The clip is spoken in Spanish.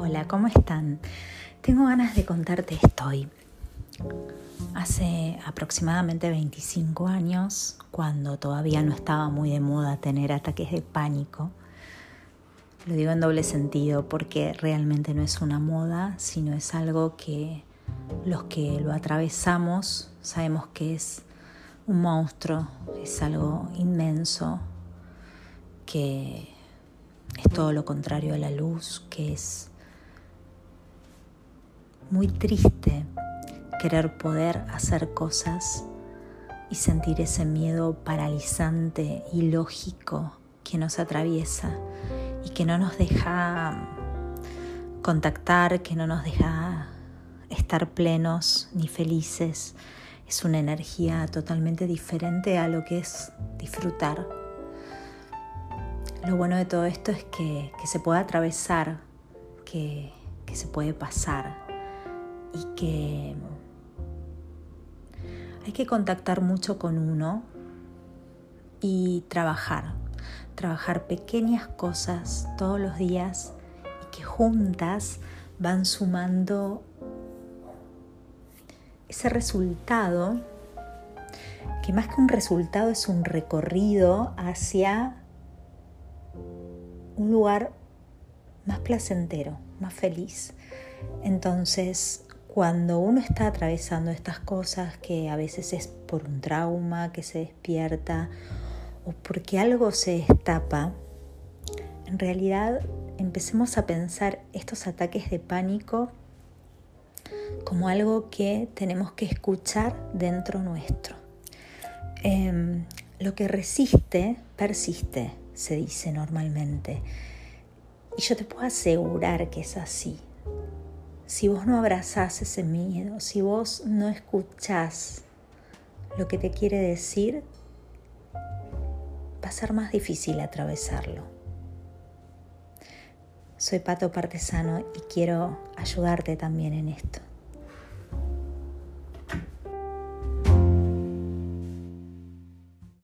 Hola, ¿cómo están? Tengo ganas de contarte estoy. Hace aproximadamente 25 años, cuando todavía no estaba muy de moda tener ataques de pánico, lo digo en doble sentido porque realmente no es una moda, sino es algo que los que lo atravesamos sabemos que es un monstruo, es algo inmenso, que es todo lo contrario a la luz, que es muy triste querer poder hacer cosas y sentir ese miedo paralizante y lógico que nos atraviesa y que no nos deja contactar, que no nos deja estar plenos ni felices. Es una energía totalmente diferente a lo que es disfrutar lo bueno de todo esto es que, se puede atravesar, que, que se puede pasar y que hay que contactar mucho con uno y trabajar, trabajar pequeñas cosas todos los días y que juntas van sumando ese resultado, que más que un resultado es un recorrido hacia un lugar más placentero, más feliz. Entonces, cuando uno está atravesando estas cosas, que a veces es por un trauma que se despierta o porque algo se destapa, en realidad empecemos a pensar estos ataques de pánico como algo que tenemos que escuchar dentro nuestro. Em, lo que resiste, persiste se dice normalmente. Y yo te puedo asegurar que es así. Si vos no abrazás ese miedo, si vos no escuchás lo que te quiere decir, va a ser más difícil atravesarlo. Soy Pato Partesano y quiero ayudarte también en esto.